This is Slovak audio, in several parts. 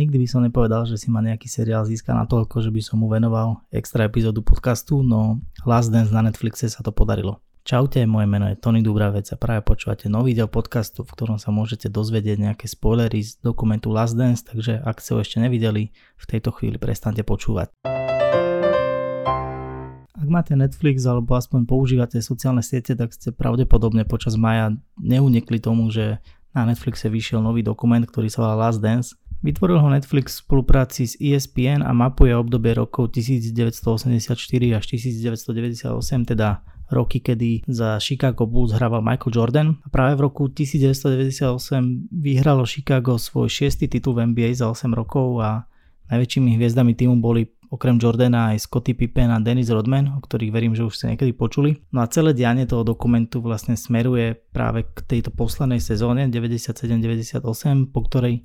Nikdy by som nepovedal, že si ma nejaký seriál získa na toľko, že by som mu venoval extra epizódu podcastu, no Last Dance na Netflixe sa to podarilo. Čaute, moje meno je Tony Dubravec a práve počúvate nový diel podcastu, v ktorom sa môžete dozvedieť nejaké spoilery z dokumentu Last Dance, takže ak ste ho ešte nevideli, v tejto chvíli prestante počúvať. Ak máte Netflix alebo aspoň používate sociálne siete, tak ste pravdepodobne počas maja neunekli tomu, že na Netflixe vyšiel nový dokument, ktorý sa volá Last Dance. Vytvoril ho Netflix v spolupráci s ESPN a mapuje obdobie rokov 1984 až 1998, teda roky, kedy za Chicago Bulls hrával Michael Jordan a práve v roku 1998 vyhralo Chicago svoj šiestý titul v NBA za 8 rokov a najväčšími hviezdami týmu boli okrem Jordana aj Scottie Pippen a Dennis Rodman, o ktorých verím, že už ste niekedy počuli. No a celé dianie toho dokumentu vlastne smeruje práve k tejto poslednej sezóne 97-98, po ktorej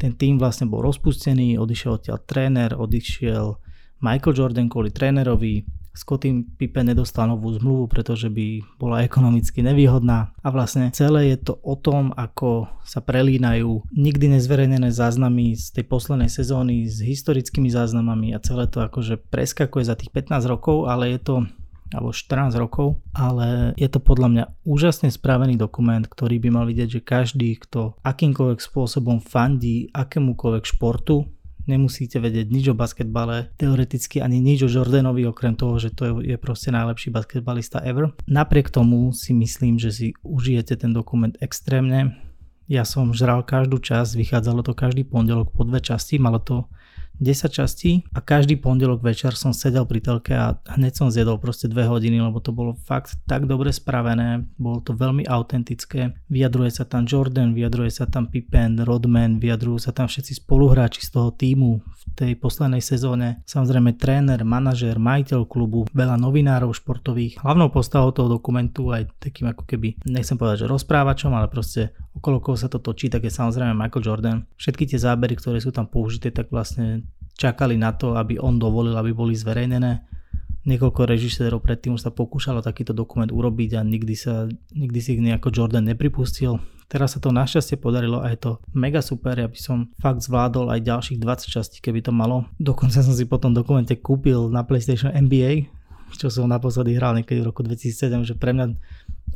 ten tým vlastne bol rozpustený, odišiel odtiaľ tréner, odišiel Michael Jordan kvôli trénerovi, Scottie Pippen nedostal novú zmluvu, pretože by bola ekonomicky nevýhodná. A vlastne celé je to o tom, ako sa prelínajú nikdy nezverejnené záznamy z tej poslednej sezóny s historickými záznamami a celé to akože preskakuje za tých 15 rokov, ale je to alebo 14 rokov, ale je to podľa mňa úžasne spravený dokument, ktorý by mal vidieť, že každý, kto akýmkoľvek spôsobom fandí akémukoľvek športu, nemusíte vedieť nič o basketbale, teoreticky ani nič o Jordanovi, okrem toho, že to je, proste najlepší basketbalista ever. Napriek tomu si myslím, že si užijete ten dokument extrémne. Ja som žral každú časť, vychádzalo to každý pondelok po dve časti, malo to 10 častí a každý pondelok večer som sedel pri telke a hneď som zjedol proste 2 hodiny, lebo to bolo fakt tak dobre spravené, bolo to veľmi autentické. Vyjadruje sa tam Jordan, vyjadruje sa tam Pippen, Rodman, vyjadrujú sa tam všetci spoluhráči z toho týmu v tej poslednej sezóne. Samozrejme tréner, manažér, majiteľ klubu, veľa novinárov športových. Hlavnou postavou toho dokumentu aj takým ako keby, nechcem povedať, že rozprávačom, ale proste okolo koho sa to točí, tak je samozrejme Michael Jordan. Všetky tie zábery, ktoré sú tam použité, tak vlastne čakali na to, aby on dovolil, aby boli zverejnené. Niekoľko režisérov predtým už sa pokúšalo takýto dokument urobiť a nikdy, sa, nikdy si ich nejako Jordan nepripustil. Teraz sa to našťastie podarilo a je to mega super, aby som fakt zvládol aj ďalších 20 častí, keby to malo. Dokonca som si po tom dokumente kúpil na PlayStation NBA, čo som naposledy hral niekedy v roku 2007, že pre mňa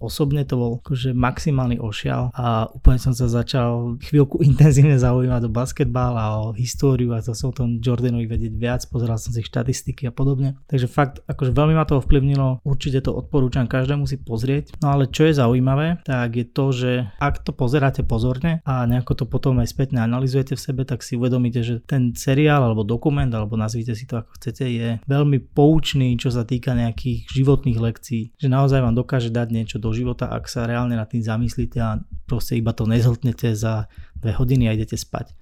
Osobne to bol akože maximálny ošial a úplne som sa začal chvíľku intenzívne zaujímať o basketbal a o históriu a zase o tom Jordanovi vedieť viac, pozeral som si štatistiky a podobne. Takže fakt, akože veľmi ma to ovplyvnilo, určite to odporúčam každému si pozrieť. No ale čo je zaujímavé, tak je to, že ak to pozeráte pozorne a nejako to potom aj spätne analizujete v sebe, tak si uvedomíte, že ten seriál alebo dokument, alebo nazvite si to ako chcete, je veľmi poučný, čo sa týka nejakých životných lekcií, že naozaj vám dokáže dať niečo do života, ak sa reálne nad tým zamyslíte a proste iba to nezhltnete za dve hodiny a idete spať.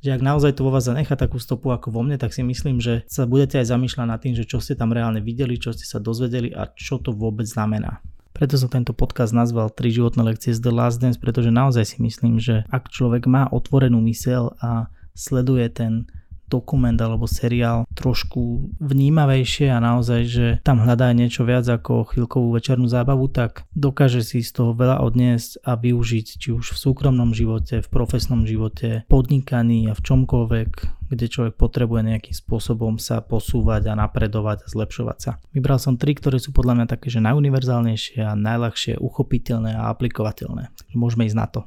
Že ak naozaj to vo vás zanechá takú stopu ako vo mne, tak si myslím, že sa budete aj zamýšľať nad tým, že čo ste tam reálne videli, čo ste sa dozvedeli a čo to vôbec znamená. Preto som tento podcast nazval 3 životné lekcie z The Last Dance, pretože naozaj si myslím, že ak človek má otvorenú mysel a sleduje ten dokument alebo seriál trošku vnímavejšie a naozaj, že tam hľadá niečo viac ako chvíľkovú večernú zábavu, tak dokáže si z toho veľa odniesť a využiť či už v súkromnom živote, v profesnom živote, podnikaní a v čomkoľvek, kde človek potrebuje nejakým spôsobom sa posúvať a napredovať a zlepšovať sa. Vybral som tri, ktoré sú podľa mňa také, že najuniverzálnejšie a najľahšie uchopiteľné a aplikovateľné. Môžeme ísť na to.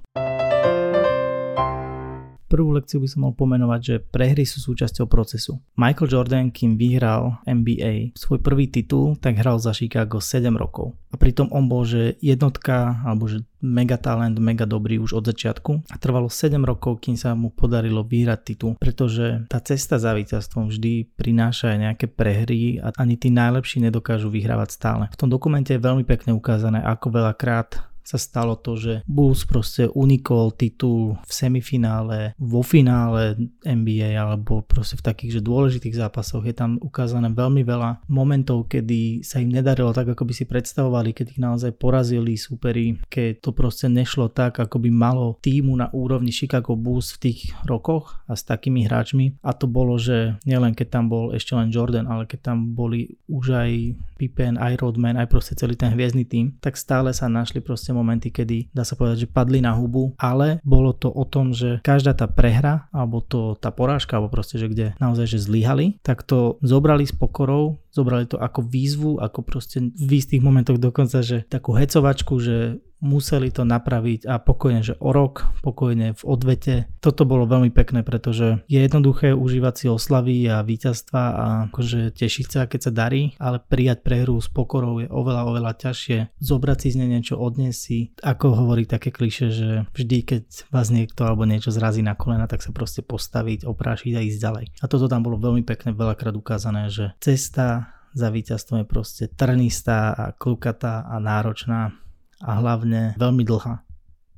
Prvú lekciu by som mal pomenovať, že prehry sú súčasťou procesu. Michael Jordan, kým vyhral NBA svoj prvý titul, tak hral za Chicago 7 rokov. A pritom on bol, že jednotka, alebo že mega talent, mega dobrý už od začiatku a trvalo 7 rokov, kým sa mu podarilo vyhrať titul, pretože tá cesta za víťazstvom vždy prináša aj nejaké prehry a ani tí najlepší nedokážu vyhrávať stále. V tom dokumente je veľmi pekne ukázané, ako veľakrát sa stalo to, že Bulls proste unikol titul v semifinále, vo finále NBA alebo proste v takých že dôležitých zápasoch. Je tam ukázané veľmi veľa momentov, kedy sa im nedarilo tak, ako by si predstavovali, keď ich naozaj porazili súperi, keď to proste nešlo tak, ako by malo týmu na úrovni Chicago Bulls v tých rokoch a s takými hráčmi. A to bolo, že nielen keď tam bol ešte len Jordan, ale keď tam boli už aj Pippen, aj Rodman, aj proste celý ten hviezdny tým, tak stále sa našli proste momenty, kedy dá sa povedať, že padli na hubu, ale bolo to o tom, že každá tá prehra, alebo to tá porážka, alebo proste, že kde naozaj, že zlyhali, tak to zobrali s pokorou, zobrali to ako výzvu, ako proste v istých momentoch dokonca, že takú hecovačku, že museli to napraviť a pokojne, že o rok, pokojne v odvete. Toto bolo veľmi pekné, pretože je jednoduché užívať si oslavy a víťazstva a akože tešiť sa, keď sa darí, ale prijať prehru s pokorou je oveľa, oveľa ťažšie. Zobrať si z nej niečo, odniesť si. Ako hovorí také kliše, že vždy, keď vás niekto alebo niečo zrazí na kolena, tak sa proste postaviť, oprášiť a ísť ďalej. A toto tam bolo veľmi pekne, veľakrát ukázané, že cesta za víťazstvom je proste trnistá a klukatá a náročná a hlavne veľmi dlhá.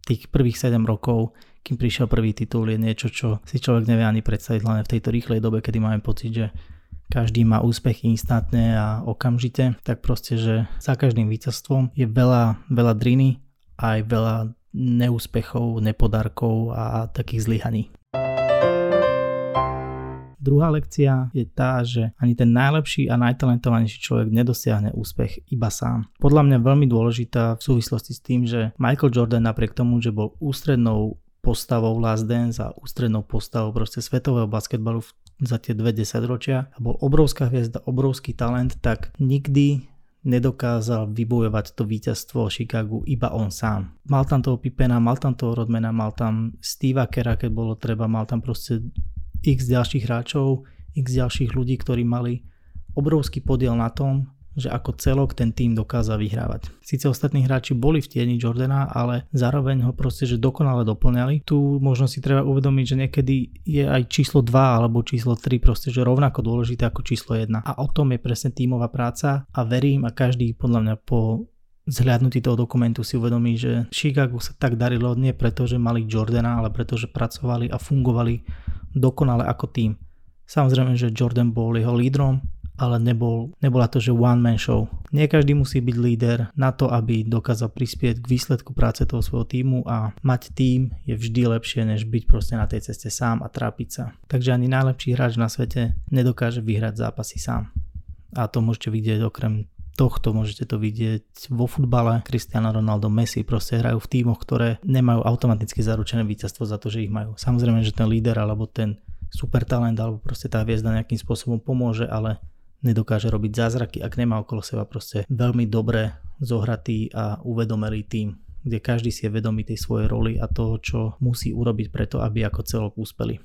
Tých prvých 7 rokov, kým prišiel prvý titul, je niečo, čo si človek nevie ani predstaviť, hlavne v tejto rýchlej dobe, kedy máme pocit, že každý má úspech instantne a okamžite, tak proste, že za každým víťazstvom je veľa, veľa driny aj veľa neúspechov, nepodarkov a takých zlyhaní. Druhá lekcia je tá, že ani ten najlepší a najtalentovanejší človek nedosiahne úspech iba sám. Podľa mňa veľmi dôležitá v súvislosti s tým, že Michael Jordan napriek tomu, že bol ústrednou postavou Last Dance a ústrednou postavou proste svetového basketbalu za tie dve desaťročia a bol obrovská hviezda, obrovský talent, tak nikdy nedokázal vybojovať to víťazstvo Chicagu iba on sám. Mal tam toho Pipena, mal tam toho Rodmana, mal tam Steva Kera, keď bolo treba, mal tam proste x ďalších hráčov, x ďalších ľudí, ktorí mali obrovský podiel na tom, že ako celok ten tým dokázal vyhrávať. Sice ostatní hráči boli v tieni Jordana, ale zároveň ho proste, že dokonale doplňali. Tu možno si treba uvedomiť, že niekedy je aj číslo 2 alebo číslo 3 proste, že rovnako dôležité ako číslo 1. A o tom je presne tímová práca a verím a každý podľa mňa po zhľadnutí toho dokumentu si uvedomí, že Chicago sa tak darilo nie preto, že mali Jordana, ale preto, že pracovali a fungovali dokonale ako tým. Samozrejme, že Jordan bol jeho lídrom, ale nebol, nebola to, že one man show. Nie každý musí byť líder na to, aby dokázal prispieť k výsledku práce toho svojho týmu a mať tým je vždy lepšie, než byť proste na tej ceste sám a trápiť sa. Takže ani najlepší hráč na svete nedokáže vyhrať zápasy sám. A to môžete vidieť okrem tohto môžete to vidieť vo futbale. Cristiano Ronaldo, Messi proste hrajú v tímoch, ktoré nemajú automaticky zaručené víťazstvo za to, že ich majú. Samozrejme, že ten líder alebo ten super talent alebo proste tá hviezda nejakým spôsobom pomôže, ale nedokáže robiť zázraky, ak nemá okolo seba proste veľmi dobre zohratý a uvedomelý tým, kde každý si je vedomý tej svojej roli a toho, čo musí urobiť preto, aby ako celok úspeli.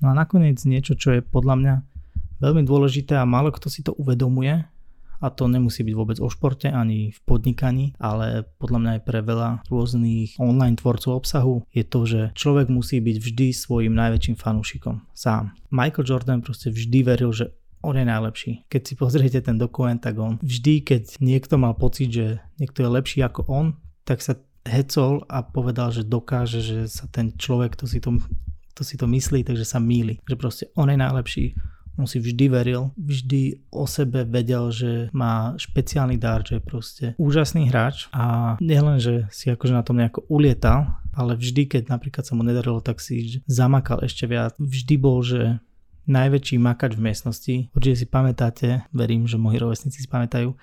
No a nakoniec niečo, čo je podľa mňa veľmi dôležité a málo kto si to uvedomuje a to nemusí byť vôbec o športe ani v podnikaní, ale podľa mňa aj pre veľa rôznych online tvorcov obsahu je to, že človek musí byť vždy svojim najväčším fanúšikom sám. Michael Jordan proste vždy veril, že on je najlepší. Keď si pozriete ten dokument, tak on vždy, keď niekto mal pocit, že niekto je lepší ako on, tak sa hecol a povedal, že dokáže, že sa ten človek, to si to, to, si to myslí, takže sa míli. Že proste on je najlepší, on si vždy veril, vždy o sebe vedel, že má špeciálny dar, že je proste úžasný hráč a nielen, že si akože na tom nejako ulietal, ale vždy, keď napríklad sa mu nedarilo, tak si zamakal ešte viac. Vždy bol, že najväčší makač v miestnosti. Určite si pamätáte, verím, že moji rovesníci si pamätajú,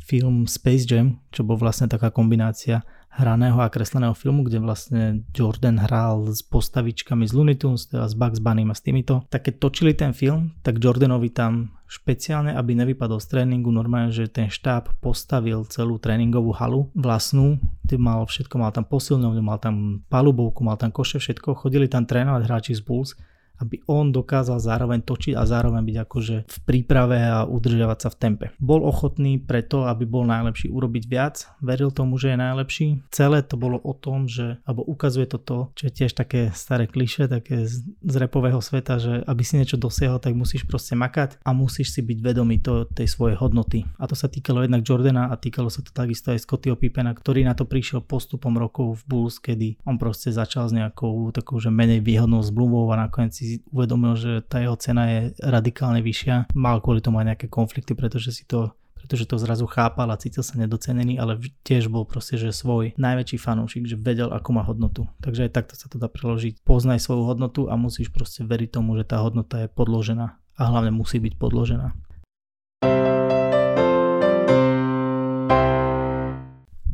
film Space Jam, čo bol vlastne taká kombinácia hraného a kresleného filmu, kde vlastne Jordan hral s postavičkami z Looney Tunes, teda s Bugs Bunny a s týmito. Tak keď točili ten film, tak Jordanovi tam špeciálne, aby nevypadol z tréningu, normálne, že ten štáb postavil celú tréningovú halu vlastnú, kde mal všetko, mal tam posilňovňu, mal tam palubovku, mal tam koše, všetko, chodili tam trénovať hráči z Bulls aby on dokázal zároveň točiť a zároveň byť akože v príprave a udržiavať sa v tempe. Bol ochotný preto, aby bol najlepší urobiť viac, veril tomu, že je najlepší. Celé to bolo o tom, že, alebo ukazuje to to, čo je tiež také staré kliše, také z, repového sveta, že aby si niečo dosiahol, tak musíš proste makať a musíš si byť vedomý to, tej svojej hodnoty. A to sa týkalo jednak Jordana a týkalo sa to takisto aj Scottyho Pippena, ktorý na to prišiel postupom rokov v Bulls, kedy on proste začal s nejakou takou, že menej výhodnou zmluvou a nakoniec si uvedomil, že tá jeho cena je radikálne vyššia. Mal kvôli tomu aj nejaké konflikty, pretože si to pretože to zrazu chápal a cítil sa nedocenený, ale tiež bol proste, že svoj najväčší fanúšik, že vedel, ako má hodnotu. Takže aj takto sa to dá preložiť. Poznaj svoju hodnotu a musíš proste veriť tomu, že tá hodnota je podložená a hlavne musí byť podložená.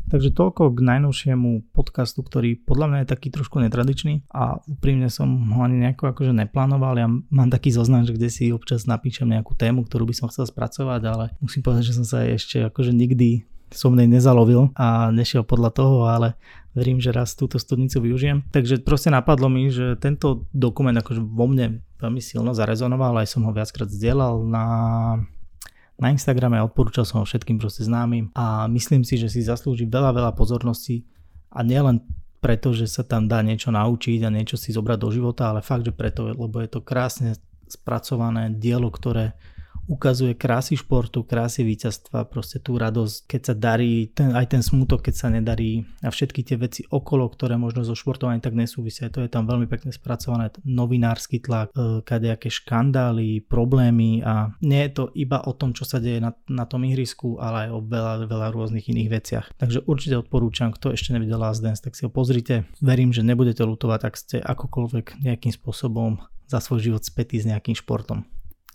Takže toľko k najnovšiemu podcastu, ktorý podľa mňa je taký trošku netradičný a úprimne som ho ani nejako akože neplánoval. Ja mám taký zoznam, že kde si občas napíšem nejakú tému, ktorú by som chcel spracovať, ale musím povedať, že som sa ešte akože nikdy som nej nezalovil a nešiel podľa toho, ale verím, že raz túto studnicu využijem. Takže proste napadlo mi, že tento dokument akože vo mne veľmi silno zarezonoval, aj som ho viackrát zdieľal na na Instagrame odporúčal som ho všetkým proste známym a myslím si, že si zaslúži veľa, veľa pozornosti a nielen preto, že sa tam dá niečo naučiť a niečo si zobrať do života, ale fakt, že preto, lebo je to krásne spracované dielo, ktoré ukazuje krásy športu, krásy víťazstva, proste tú radosť, keď sa darí, ten, aj ten smutok, keď sa nedarí a všetky tie veci okolo, ktoré možno so športom ani tak nesúvisia. To je tam veľmi pekne spracované, novinársky tlak, e, kadejaké škandály, problémy a nie je to iba o tom, čo sa deje na, na tom ihrisku, ale aj o veľa, veľa rôznych iných veciach. Takže určite odporúčam, kto ešte nevidel Last Dance, tak si ho pozrite. Verím, že nebudete lutovať, ak ste akokoľvek nejakým spôsobom za svoj život spätý s nejakým športom.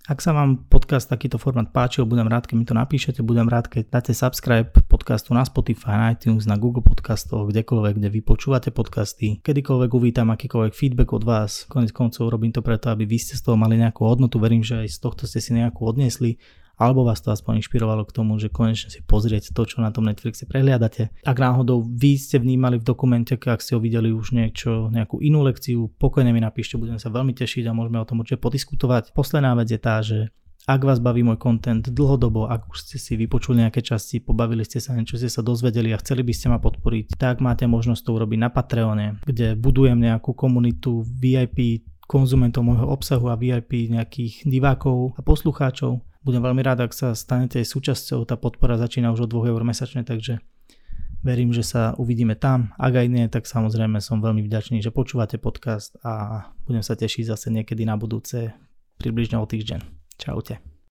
Ak sa vám podcast takýto formát páčil, budem rád, keď mi to napíšete, budem rád, keď dáte subscribe podcastu na Spotify, na iTunes, na Google podcastoch, kdekoľvek, kde vy počúvate podcasty. Kedykoľvek uvítam akýkoľvek feedback od vás. Konec koncov robím to preto, aby vy ste z toho mali nejakú hodnotu. Verím, že aj z tohto ste si nejakú odniesli alebo vás to aspoň inšpirovalo k tomu, že konečne si pozrieť to, čo na tom Netflixe prehliadate. Ak náhodou vy ste vnímali v dokumente, ak ste ho videli už niečo, nejakú inú lekciu, pokojne mi napíšte, budem sa veľmi tešiť a môžeme o tom určite podiskutovať. Posledná vec je tá, že ak vás baví môj content dlhodobo, ak už ste si vypočuli nejaké časti, pobavili ste sa, niečo ste sa dozvedeli a chceli by ste ma podporiť, tak máte možnosť to urobiť na Patreone, kde budujem nejakú komunitu VIP konzumentov môjho obsahu a VIP nejakých divákov a poslucháčov budem veľmi rád, ak sa stanete súčasťou. Tá podpora začína už od 2 eur mesačne, takže verím, že sa uvidíme tam. Ak aj nie, tak samozrejme som veľmi vďačný, že počúvate podcast a budem sa tešiť zase niekedy na budúce, približne o týždeň. Čaute.